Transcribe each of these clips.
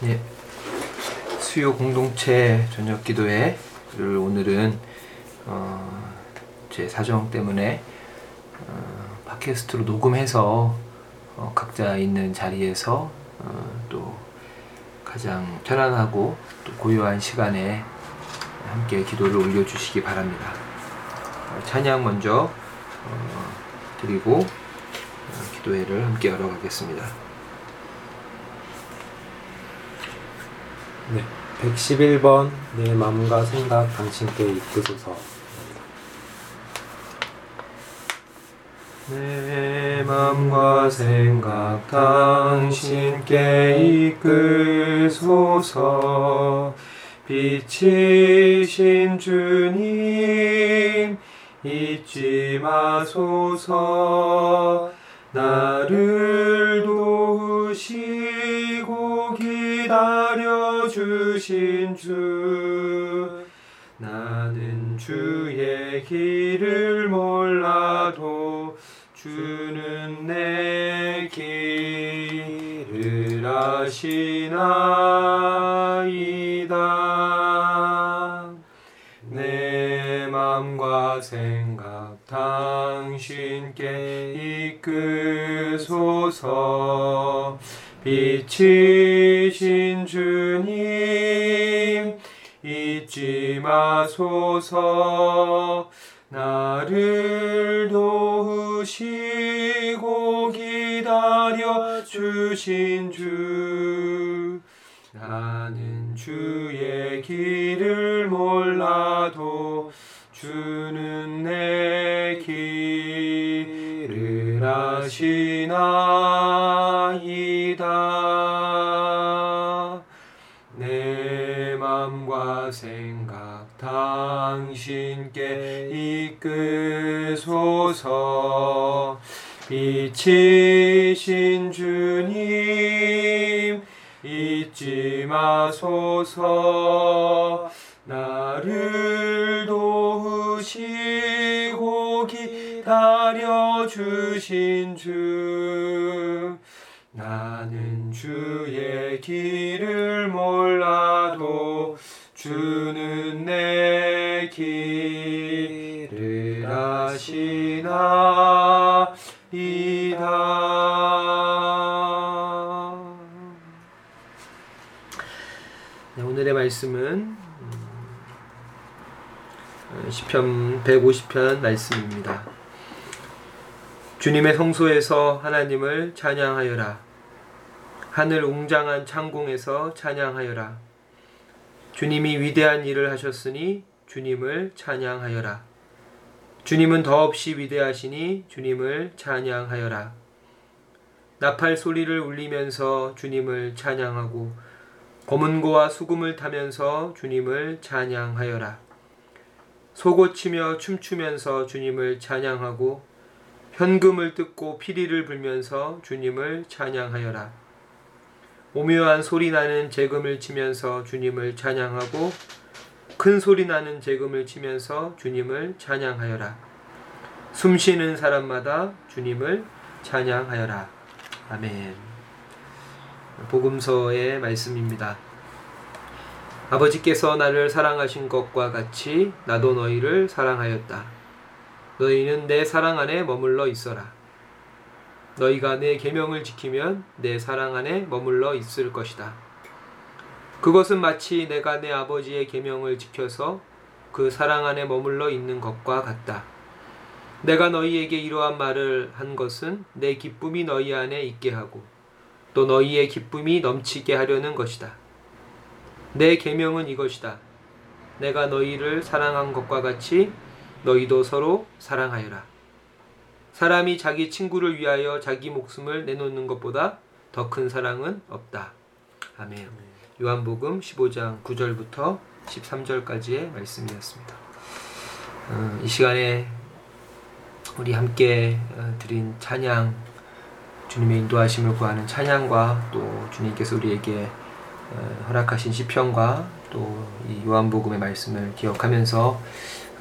네. 수요 공동체 저녁 기도회를 오늘은 어, 제 사정 때문에 어, 팟캐스트로 녹음해서 어, 각자 있는 자리에서 어, 또 가장 편안하고 또 고요한 시간에 함께 기도를 올려주시기 바랍니다. 어, 찬양 먼저 어, 드리고 어, 기도회를 함께 열어가겠습니다. 네. 111번 내 마음과 생각 당신께 이끄소서. 내 맘과 생각 당신께 이끌소서 빛이신 주님 잊지 마소서 주신 주. 나는 주의 길을 몰라도 주는 내 길을 아시나이다. 내 맘과 생각 당신께 이끄소서. 빛이신 주님 마소서. 나를 도우시고 기다려 주신 주. 나는 주의 길을 몰라도 주는 내 길을 아시나이다. 내 맘과 생각 당신께 이끄소서. 빛이신 주님 잊지 마소서. 나를 도우시고 기다려 주신 주. 나는 주의 길을 몰라도 주는 내 아시나이다. 네, 오늘의 말씀은 음, 시편 150편 말씀입니다. 주님의 성소에서 하나님을 찬양하여라. 하늘 웅장한 창공에서 찬양하여라. 주님이 위대한 일을 하셨으니 주님을 찬양하여라. 주님은 더없이 위대하시니 주님을 찬양하여라. 나팔 소리를 울리면서 주님을 찬양하고 검은고와 수금을 타면서 주님을 찬양하여라. 소고치며 춤추면서 주님을 찬양하고 현금을 뜯고 피리를 불면서 주님을 찬양하여라. 오묘한 소리 나는 재금을 치면서 주님을 찬양하고 큰 소리 나는 재금을 치면서 주님을 찬양하여라. 숨 쉬는 사람마다 주님을 찬양하여라. 아멘. 복음서의 말씀입니다. 아버지께서 나를 사랑하신 것과 같이 나도 너희를 사랑하였다. 너희는 내 사랑 안에 머물러 있어라. 너희가 내 계명을 지키면 내 사랑 안에 머물러 있을 것이다. 그것은 마치 내가 내 아버지의 계명을 지켜서 그 사랑 안에 머물러 있는 것과 같다. 내가 너희에게 이러한 말을 한 것은 내 기쁨이 너희 안에 있게 하고 또 너희의 기쁨이 넘치게 하려는 것이다. 내 계명은 이것이다. 내가 너희를 사랑한 것과 같이 너희도 서로 사랑하여라. 사람이 자기 친구를 위하여 자기 목숨을 내놓는 것보다 더 큰 사랑은 없다. 아멘. 요한복음 15장 9절부터 13절까지의 말씀이었습니다. 어, 이 시간에 우리 함께 어, 드린 찬양, 주님의 인도하심을 구하는 찬양과 또 주님께서 우리에게 어, 허락하신 시편과 또 이 요한복음의 말씀을 기억하면서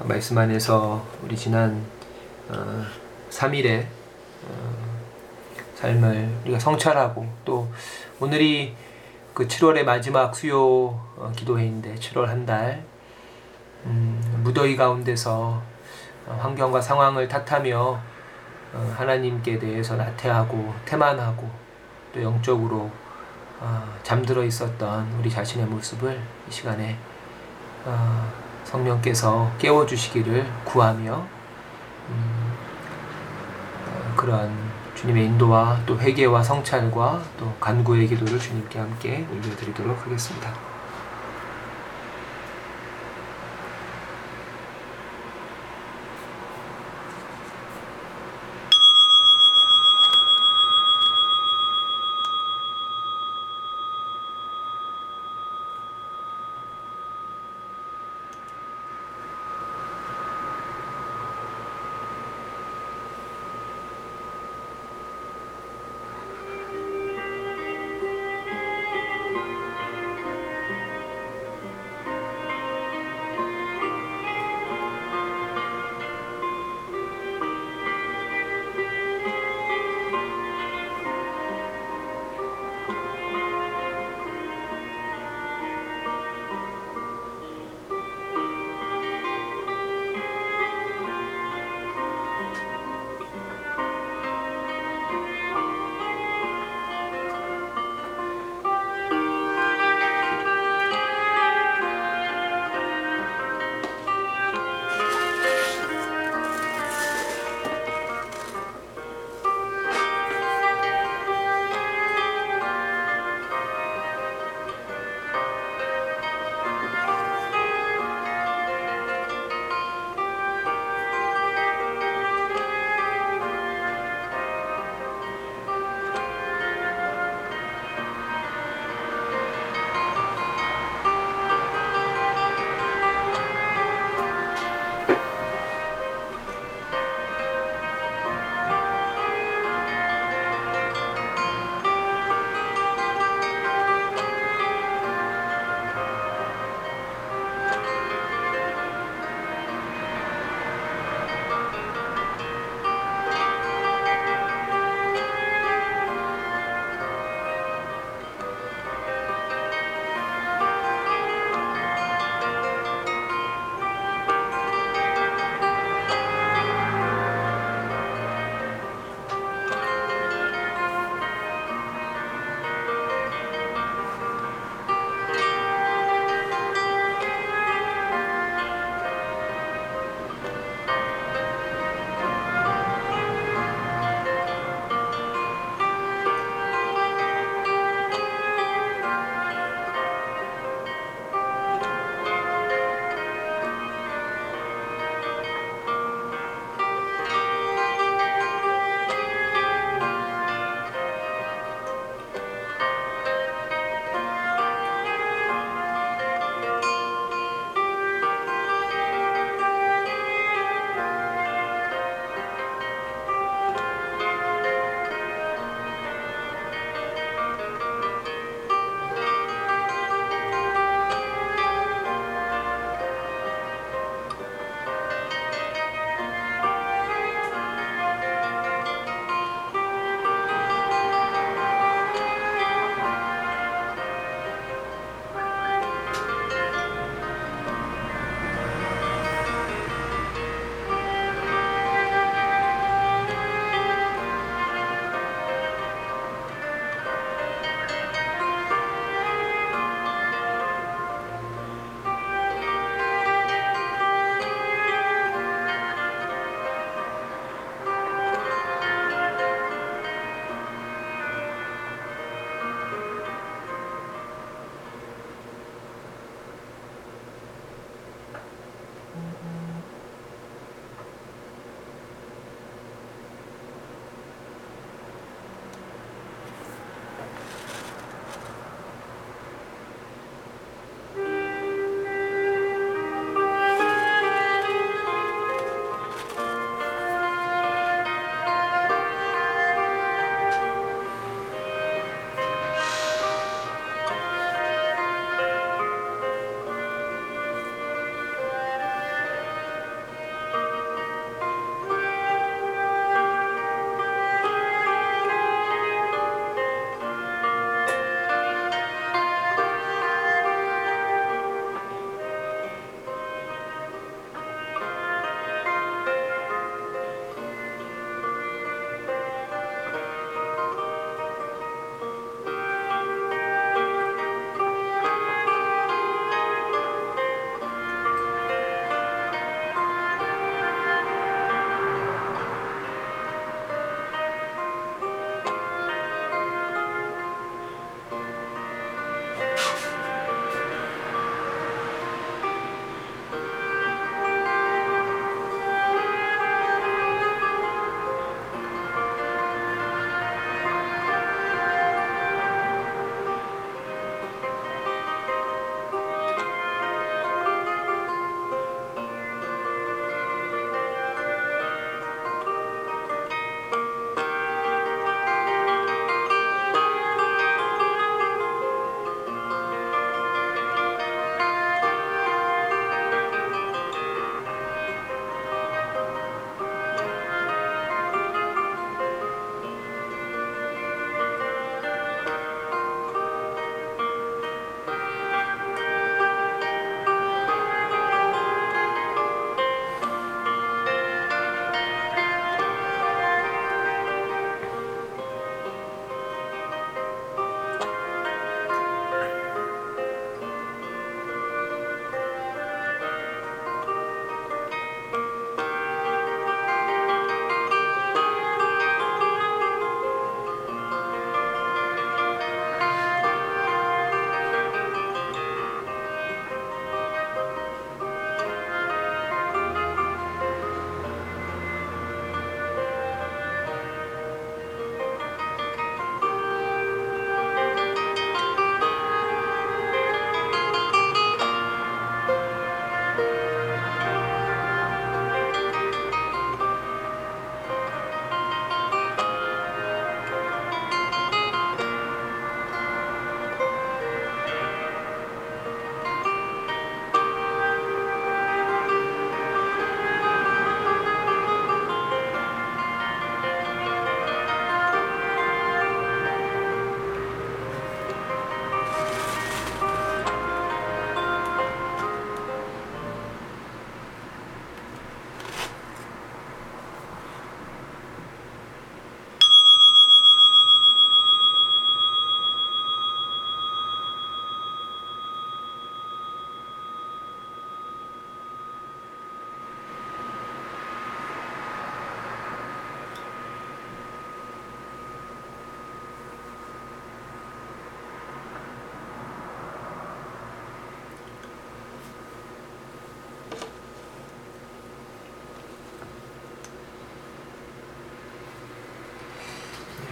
말씀 안에서 우리 지난 3일의 삶을 우리가 성찰하고 또 오늘이 그 7월의 마지막 수요 어, 기도회인데 7월 한 달. 음, 무더위 가운데서 어, 환경과 상황을 탓하며 어, 하나님께 대해서 나태하고 태만하고 또 영적으로 어, 잠들어 있었던 우리 자신의 모습을 이 시간에 어, 성령께서 깨워주시기를 구하며 음, 어, 그러한 주님의 인도와 또 회개와 성찰과 또 간구의 기도를 주님께 함께 올려드리도록 하겠습니다.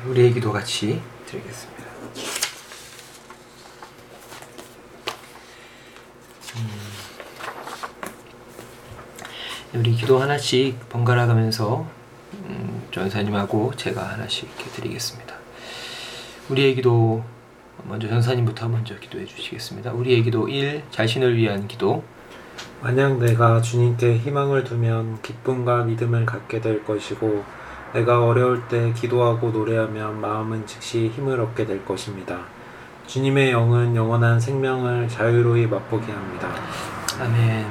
우리의 기도 같이 드리겠습니다. 음, 우리 기도 하나씩 번갈아 가면서 음, 전사님하고 제가 하나씩 이렇게 드리겠습니다. 우리의 기도 먼저 전사님부터 먼저 기도해 주시겠습니다. 우리의 기도 1. 자신을 위한 기도 만약 내가 주님께 희망을 두면 기쁨과 믿음을 갖게 될 것이고 내가 어려울 때 기도하고 노래하면 마음은 즉시 힘을 얻게 될 것입니다. 주님의 영은 영원한 생명을 자유로이 맛보게 합니다. 아멘.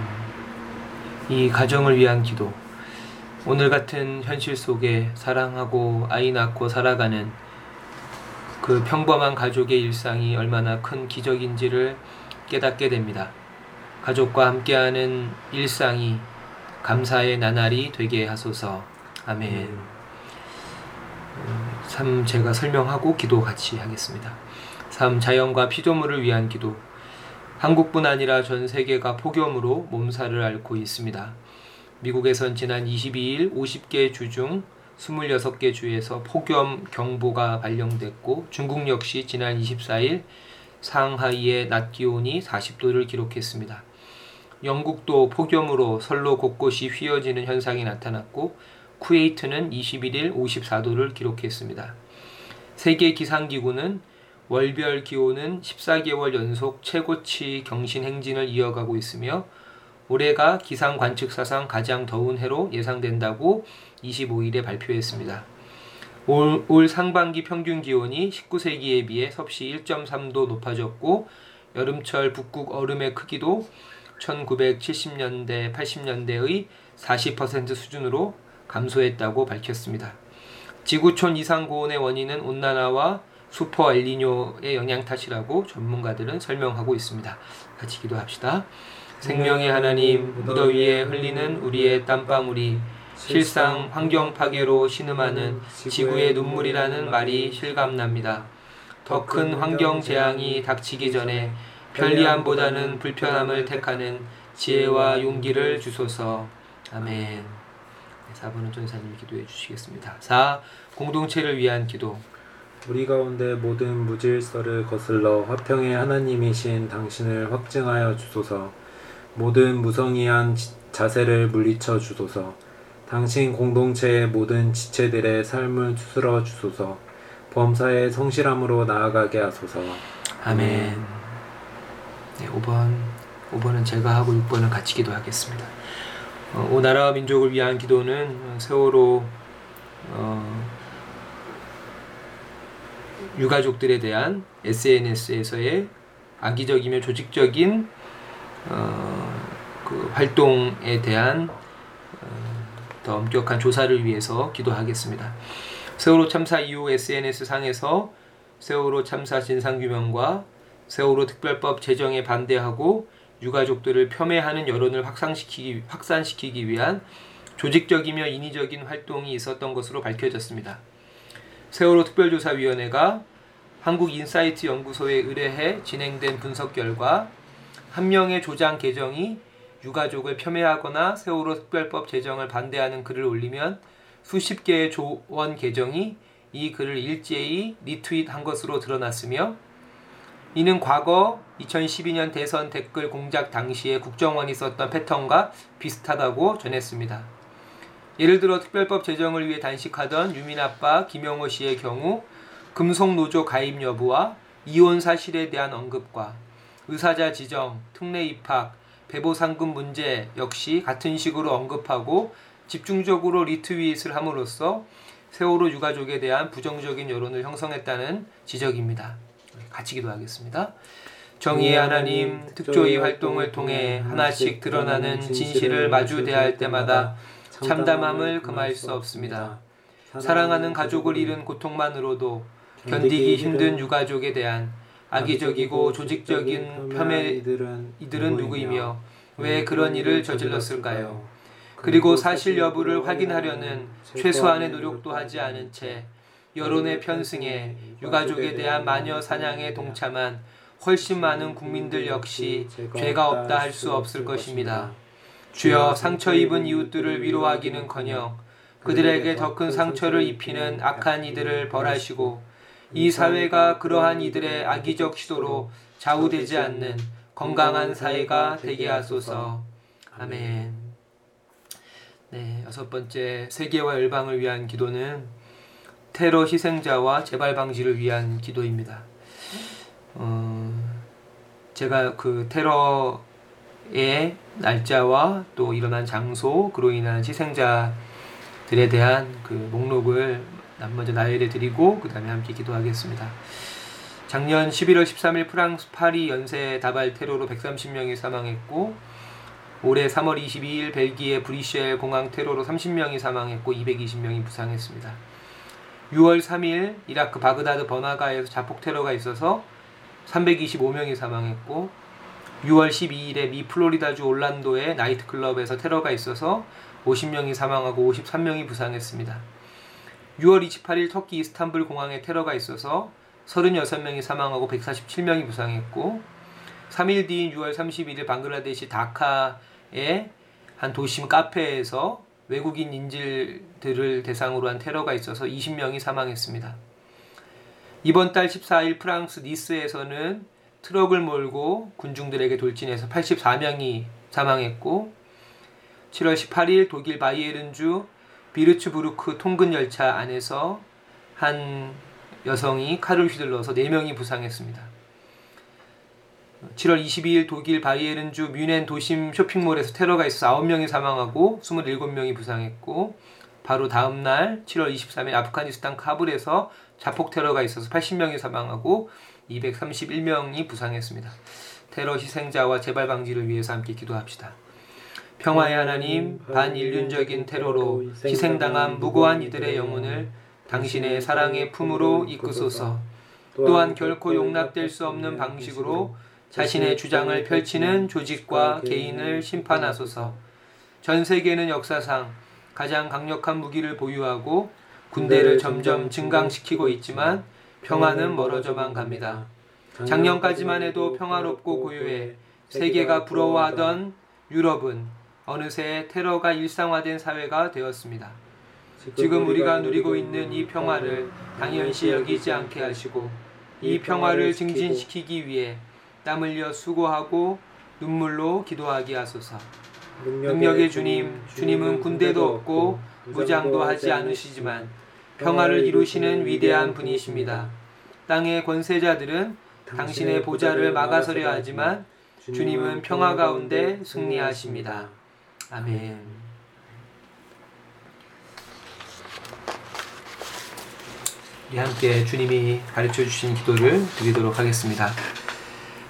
이 가정을 위한 기도. 오늘 같은 현실 속에 사랑하고 아이 낳고 살아가는 그 평범한 가족의 일상이 얼마나 큰 기적인지를 깨닫게 됩니다. 가족과 함께하는 일상이 감사의 나날이 되게 하소서. 아멘. 음, 3. 제가 설명하고 기도 같이 하겠습니다. 3. 자연과 피조물을 위한 기도. 한국뿐 아니라 전 세계가 폭염으로 몸살을 앓고 있습니다. 미국에선 지난 22일 50개 주 중 26개 주에서 폭염 경보가 발령됐고 중국 역시 지난 24일 상하이의 낮 기온이 40도를 기록했습니다. 영국도 폭염으로 선로 곳곳이 휘어지는 현상이 나타났고 쿠웨이트는 21일 54도를 기록했습니다. 세계 기상기구는 월별 기온은 14개월 연속 최고치 경신 행진을 이어가고 있으며 올해가 기상 관측 사상 가장 더운 해로 예상된다고 25일에 발표했습니다. 올, 올 상반기 평균 기온이 19세기에 비해 섭씨 1.3도 높아졌고 여름철 북극 얼음의 크기도 1970년대, 80년대의 40% 수준으로 감소했다고 밝혔습니다. 지구촌 이상 고온의 원인은 온난화와 슈퍼 엘니뇨의 영향 탓이라고 전문가들은 설명하고 있습니다. 같이 기도합시다. 생명의 하나님, 무더위에 흘리는 우리의 땀방울이 실상 환경 파괴로 신음하는 지구의 눈물이라는 말이 실감납니다. 더 큰 환경 재앙이 닥치기 전에 편리함보다는 불편함을 택하는 지혜와 용기를 주소서. 아멘. 4번은 전사님 기도해 주시겠습니다. 4. 공동체를 위한 기도. 우리 가운데 모든 무질서를 거슬러 화평의 하나님이신 당신을 확증하여 주소서. 모든 무성의한 지- 자세를 물리쳐 주소서. 당신 공동체의 모든 지체들의 삶을 추스러 주소서. 범사의 성실함으로 나아가게 하소서. 아멘. 네, 5번. 5번은 제가 하고 6번은 같이 기도하겠습니다. 어, 오 나라와 민족을 위한 기도는 어, 세월호 어, 유가족들에 대한 SNS에서의 악의적이며 조직적인 어, 그 활동에 대한 어, 더 엄격한 조사를 위해서 기도하겠습니다. 세월호 참사 이후 SNS 상에서 세월호 참사 진상규명과 세월호 특별법 제정에 반대하고 유가족들을 폄훼하는 여론을 확산시키기, 확산시키기 위한 조직적이며 인위적인 활동이 있었던 것으로 밝혀졌습니다. 세월호 특별조사위원회가 한국인사이트 연구소에 의뢰해 진행된 분석 결과 한 명의 조장 계정이 유가족을 폄훼하거나 세월호 특별법 제정을 반대하는 글을 올리면 수십 개의 조원 계정이 이 글을 일제히 리트윗한 것으로 드러났으며 이는 과거 2012년 대선 댓글 공작 당시에 국정원이 썼던 패턴과 비슷하다고 전했습니다. 예를 들어 특별법 제정을 위해 단식하던 유민 아빠 김영호 씨의 경우 금속노조 가입 여부와 이혼 사실에 대한 언급과 의사자 지정, 특례 입학, 배보 상금 문제 역시 같은 식으로 언급하고 집중적으로 리트윗을 함으로써 세월호 유가족에 대한 부정적인 여론을 형성했다는 지적입니다. 같이 기도하겠습니다. 정의의 하나님, 특조위 활동을 통해 하나씩 드러나는 진실을 마주 대할 때마다 참담함을 금할 수 없습니다. 사랑하는 가족을 잃은 고통만으로도 견디기 힘든 유가족에 대한 악의적이고 조직적인 폄훼 이들은, 이들은 누구이며 왜 그런 일을 저질렀을까요? 그리고 사실 여부를 확인하려는 최소한의 노력도 하지 않은 채 여론의 편승에 유가족에 대한 마녀 사냥에 동참한 훨씬 많은 국민들 역시 죄가 없다 할 수 없을 것입니다. 주여 상처 입은 이웃들을 위로하기는커녕 그들에게 더 큰 상처를 입히는 악한 이들을 벌하시고 이 사회가 그러한 이들의 악의적 시도로 좌우되지 않는 건강한 사회가 되게 하소서. 아멘. 네, 여섯 번째 세계와 열방을 위한 기도는 테러 희생자와 재발 방지를 위한 기도입니다. 어, 제가 그 테러의 날짜와 또 일어난 장소, 그로 인한 희생자들에 대한 그 목록을 먼저 나열해 드리고 그 다음에 함께 기도하겠습니다. 작년 11월 13일 프랑스 파리 연쇄 다발 테러로 130명이 사망했고 올해 3월 22일 벨기에 브리셀 공항 테러로 30명이 사망했고 220명이 부상했습니다. 6월 3일 이라크 바그다드 버나가에서 자폭 테러가 있어서 325명이 사망했고 6월 12일에 미 플로리다주 올란도의 나이트클럽에서 테러가 있어서 50명이 사망하고 53명이 부상했습니다. 6월 28일 터키 이스탄불 공항에 테러가 있어서 36명이 사망하고 147명이 부상했고 3일 뒤인 6월 31일 방글라데시 다카의 한 도심 카페에서 외국인 인질들을 대상으로 한 테러가 있어서 20명이 사망했습니다. 이번 달 14일 프랑스 니스에서는 트럭을 몰고 군중들에게 돌진해서 84명이 사망했고 7월 18일 독일 바이에른주 비르츠부르크 통근 열차 안에서 한 여성이 칼을 휘둘러서 4명이 부상했습니다. 7월 22일 독일 바이에른주 뮌헨 도심 쇼핑몰에서 테러가 있어서 9명이 사망하고 27명이 부상했고 바로 다음 날 7월 23일 아프가니스탄 카불에서 자폭 테러가 있어서 80명이 사망하고 231명이 부상했습니다. 테러 희생자와 재발 방지를 위해서 함께 기도합시다. 평화의 하나님, 반인륜적인 테러로 희생당한 무고한 이들의 영혼을 당신의 사랑의 품으로 이끄소서. 또한 결코 용납될 수 없는 방식으로 자신의 주장을 펼치는 조직과 개인을 심판하소서. 전 세계는 역사상 가장 강력한 무기를 보유하고 군대를 점점 증강시키고 있지만 평화는 멀어져만 갑니다. 작년까지만 해도 평화롭고 고요해 세계가 부러워하던 유럽은 어느새 테러가 일상화된 사회가 되었습니다. 지금 우리가 누리고 있는 이 평화를 당연시 여기지 않게 하시고 이 평화를 증진시키기 위해 땀 흘려 수고하고 눈물로 기도하게 하소서. 능력의 주님, 주님은 군대도 없고 무장도 하지 않으시지만 평화를 이루시는 위대한 분이십니다. 땅의 권세자들은 당신의 보좌를 막아서려 하지만 주님은 평화 가운데 승리하십니다. 아멘. 함께 주님이 가르쳐 주신 기도를 드리도록 하겠습니다.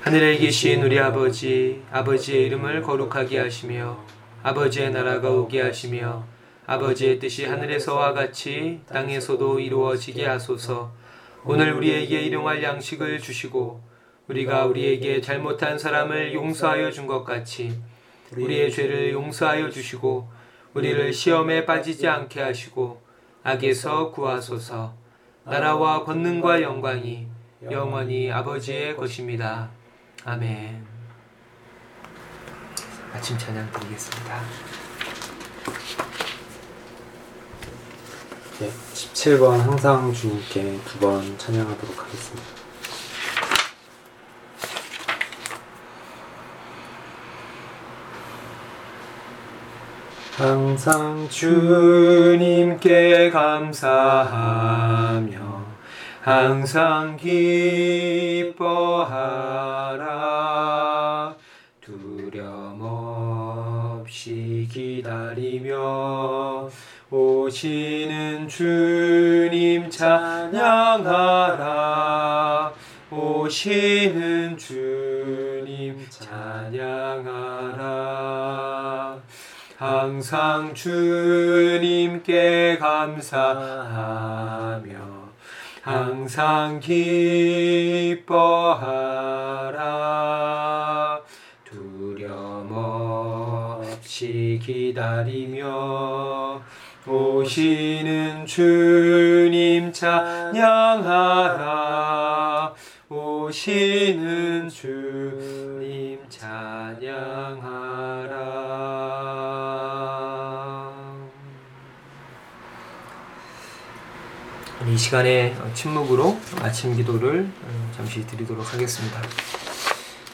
하늘에 계신 우리 아버지, 아버지의 이름을 거룩하게 하시며 아버지의 나라가 오게 하시며 아버지의 뜻이 하늘에서와 같이 땅에서도 이루어지게 하소서. 오늘 우리에게 일용할 양식을 주시고 우리가 우리에게 잘못한 사람을 용서하여 준 것 같이 우리의 죄를 용서하여 주시고 우리를 시험에 빠지지 않게 하시고 악에서 구하소서. 나라와 권능과 영광이 영원히 아버지의 것입니다. 아멘. 아침 찬양 드리겠습니다. 네, 17번 항상 주님께 두 번 찬양하도록 하겠습니다. 항상 주님께 감사하며 항상 기뻐하라. 두려움 없이 기다리며 오시는 주님 찬양하라. 오시는 주님 찬양하라. 항상 주님께 감사하며 항상 기뻐하라. 두려움 없이 기다리며 오시는 주님 찬양하라. 오시는 주님 찬양하라 이 시간에 침묵으로 아침 기도를 어, 잠시 드리도록 하겠습니다.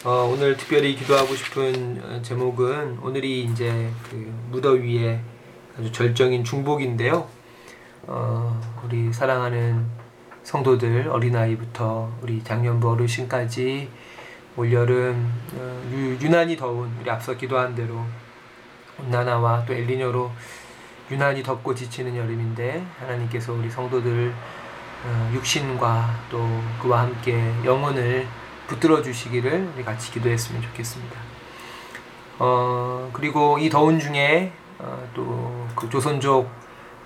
어, 오늘 특별히 기도하고 싶은 어, 제목은 오늘이 이제 그 무더위에 아주 절정인 중복인데요. 어, 우리 사랑하는 성도들 어린아이부터 우리 장년부 어르신까지 올여름 어, 유, 유난히 더운 우리 앞서 기도한 대로 온난화와 또 엘리뇨로 유난히 덥고 지치는 여름인데 하나님께서 우리 성도들 어, 육신과 또 그와 함께 영혼을 붙들어 주시기를 우리 같이 기도했으면 좋겠습니다. 어, 그리고 이 더운 중에 어, 또그 조선족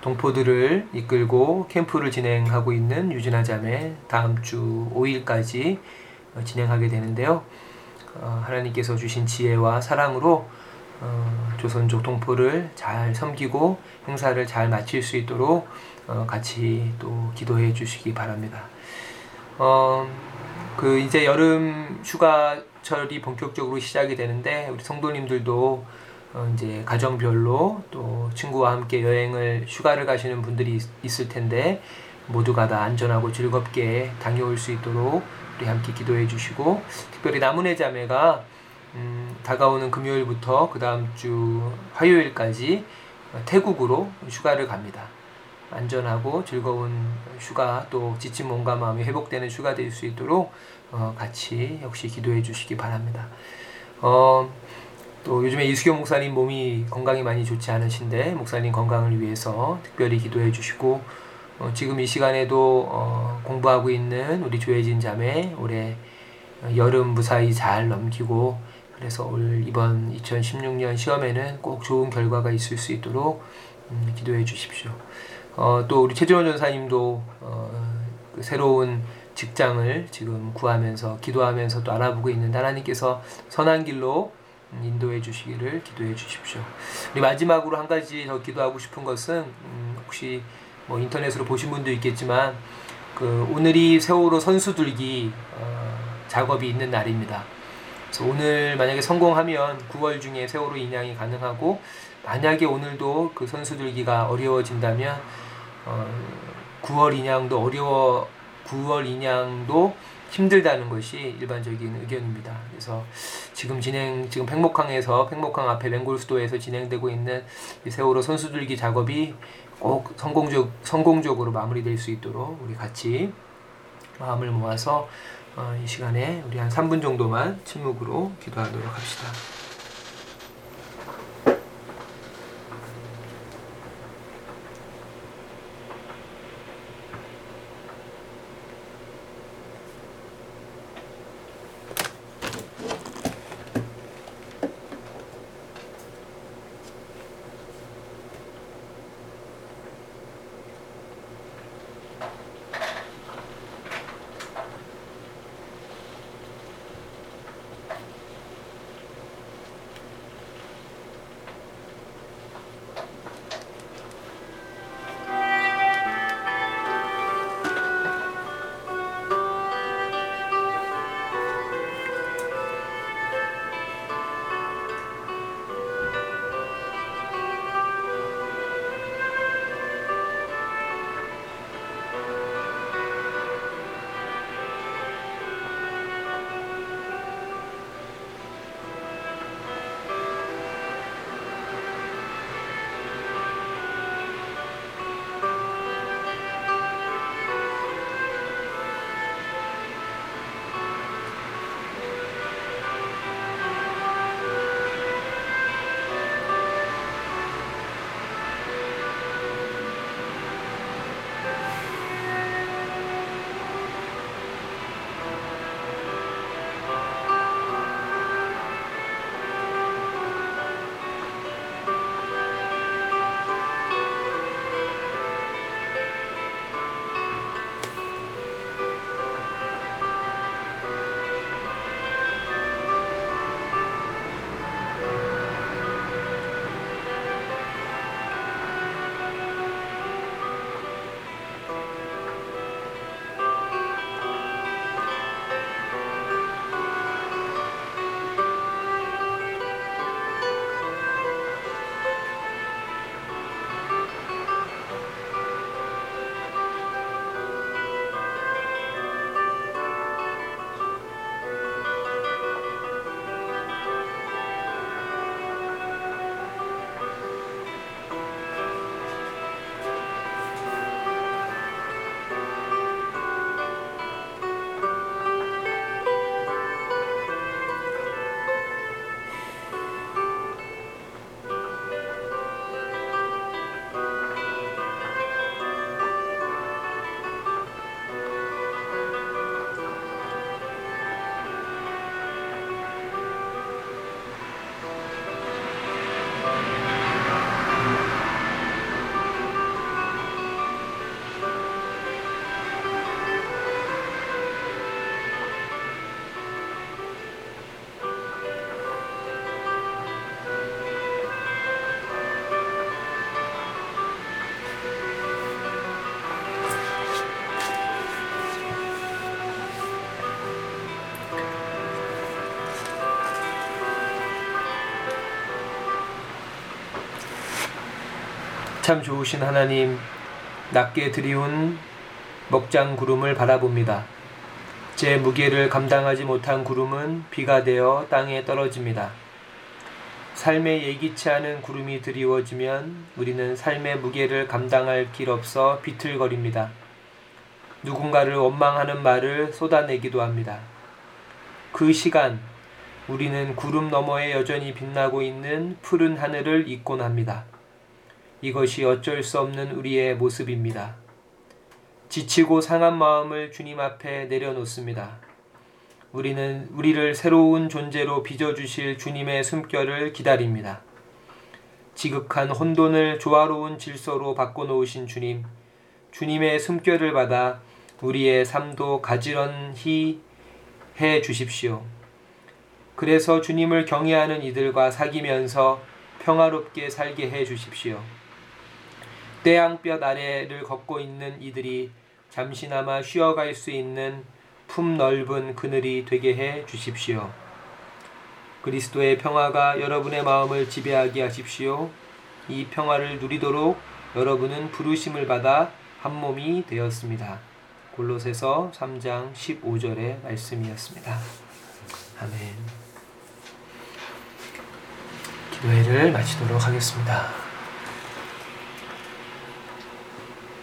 동포들을 이끌고 캠프를 진행하고 있는 유진아 자매 다음 주 5일까지 어, 진행하게 되는데요. 어, 하나님께서 주신 지혜와 사랑으로 어, 조선족 동포를 잘 섬기고 행사를 잘 마칠 수 있도록 어, 같이 또 기도해 주시기 바랍니다. 어, 그 이제 여름 휴가철이 본격적으로 시작이 되는데 우리 성도님들도 어, 이제 가정별로 또 친구와 함께 여행을 휴가를 가시는 분들이 있, 있을 텐데 모두가 다 안전하고 즐겁게 다녀올 수 있도록 우리 함께 기도해 주시고 특별히 나문의 자매가 음, 다가오는 금요일부터 그 다음 주 화요일까지 태국으로 휴가를 갑니다. 안전하고 즐거운 휴가 또 지친 몸과 마음이 회복되는 휴가 될 수 있도록 어, 같이 역시 기도해 주시기 바랍니다. 어, 또 요즘에 이수경 목사님 몸이 건강이 많이 좋지 않으신데 목사님 건강을 위해서 특별히 기도해 주시고 어, 지금 이 시간에도 어, 공부하고 있는 우리 조혜진 자매 올해 여름 무사히 잘 넘기고 그래서 올 이번 2016년 시험에는 꼭 좋은 결과가 있을 수 있도록 음, 기도해 주십시오. 어, 또 우리 최재원 전사님도 어, 그 새로운 직장을 지금 구하면서 기도하면서 또 알아보고 있는 하나님께서 선한 길로 인도해 주시기를 기도해 주십시오. 우리 마지막으로 한 가지 더 기도하고 싶은 것은 음, 혹시 뭐 인터넷으로 보신 분도 있겠지만 그 오늘이 세월호 선수들기 어, 작업이 있는 날입니다. 오늘 만약에 성공하면 9월 중에 세월호 인양이 가능하고 만약에 오늘도 그 선수들기가 어려워진다면 어, 9월 인양도 어려워 9월 인양도 힘들다는 것이 일반적인 의견입니다. 그래서 지금 진행 지금 팽목항에서 팽목항 앞에 맹골수도에서 진행되고 있는 세월호 선수들기 작업이 꼭 성공적 성공적으로 마무리될 수 있도록 우리 같이 마음을 모아서 어, 이 시간에 우리 한 3분 정도만 침묵으로 기도하도록 합시다. 참 좋으신 하나님, 낮게 드리운 먹장 구름을 바라봅니다. 제 무게를 감당하지 못한 구름은 비가 되어 땅에 떨어집니다. 삶에 예기치 않은 구름이 드리워지면 우리는 삶의 무게를 감당할 길 없어 비틀거립니다. 누군가를 원망하는 말을 쏟아내기도 합니다. 그 시간 우리는 구름 너머에 여전히 빛나고 있는 푸른 하늘을 잊곤 합니다. 이것이 어쩔 수 없는 우리의 모습입니다. 지치고 상한 마음을 주님 앞에 내려놓습니다. 우리는 우리를 새로운 존재로 빚어주실 주님의 숨결을 기다립니다. 지극한 혼돈을 조화로운 질서로 바꿔놓으신 주님, 주님의 숨결을 받아 우리의 삶도 가지런히 해 주십시오. 그래서 주님을 경외하는 이들과 사귀면서 평화롭게 살게 해 주십시오. 태양볕 아래를 걷고 있는 이들이 잠시나마 쉬어갈 수 있는 품 넓은 그늘이 되게 해 주십시오. 그리스도의 평화가 여러분의 마음을 지배하게 하십시오. 이 평화를 누리도록 여러분은 부르심을 받아 한 몸이 되었습니다. 골로새서 3장 15절의 말씀이었습니다. 아멘. 기도회를 마치도록 하겠습니다.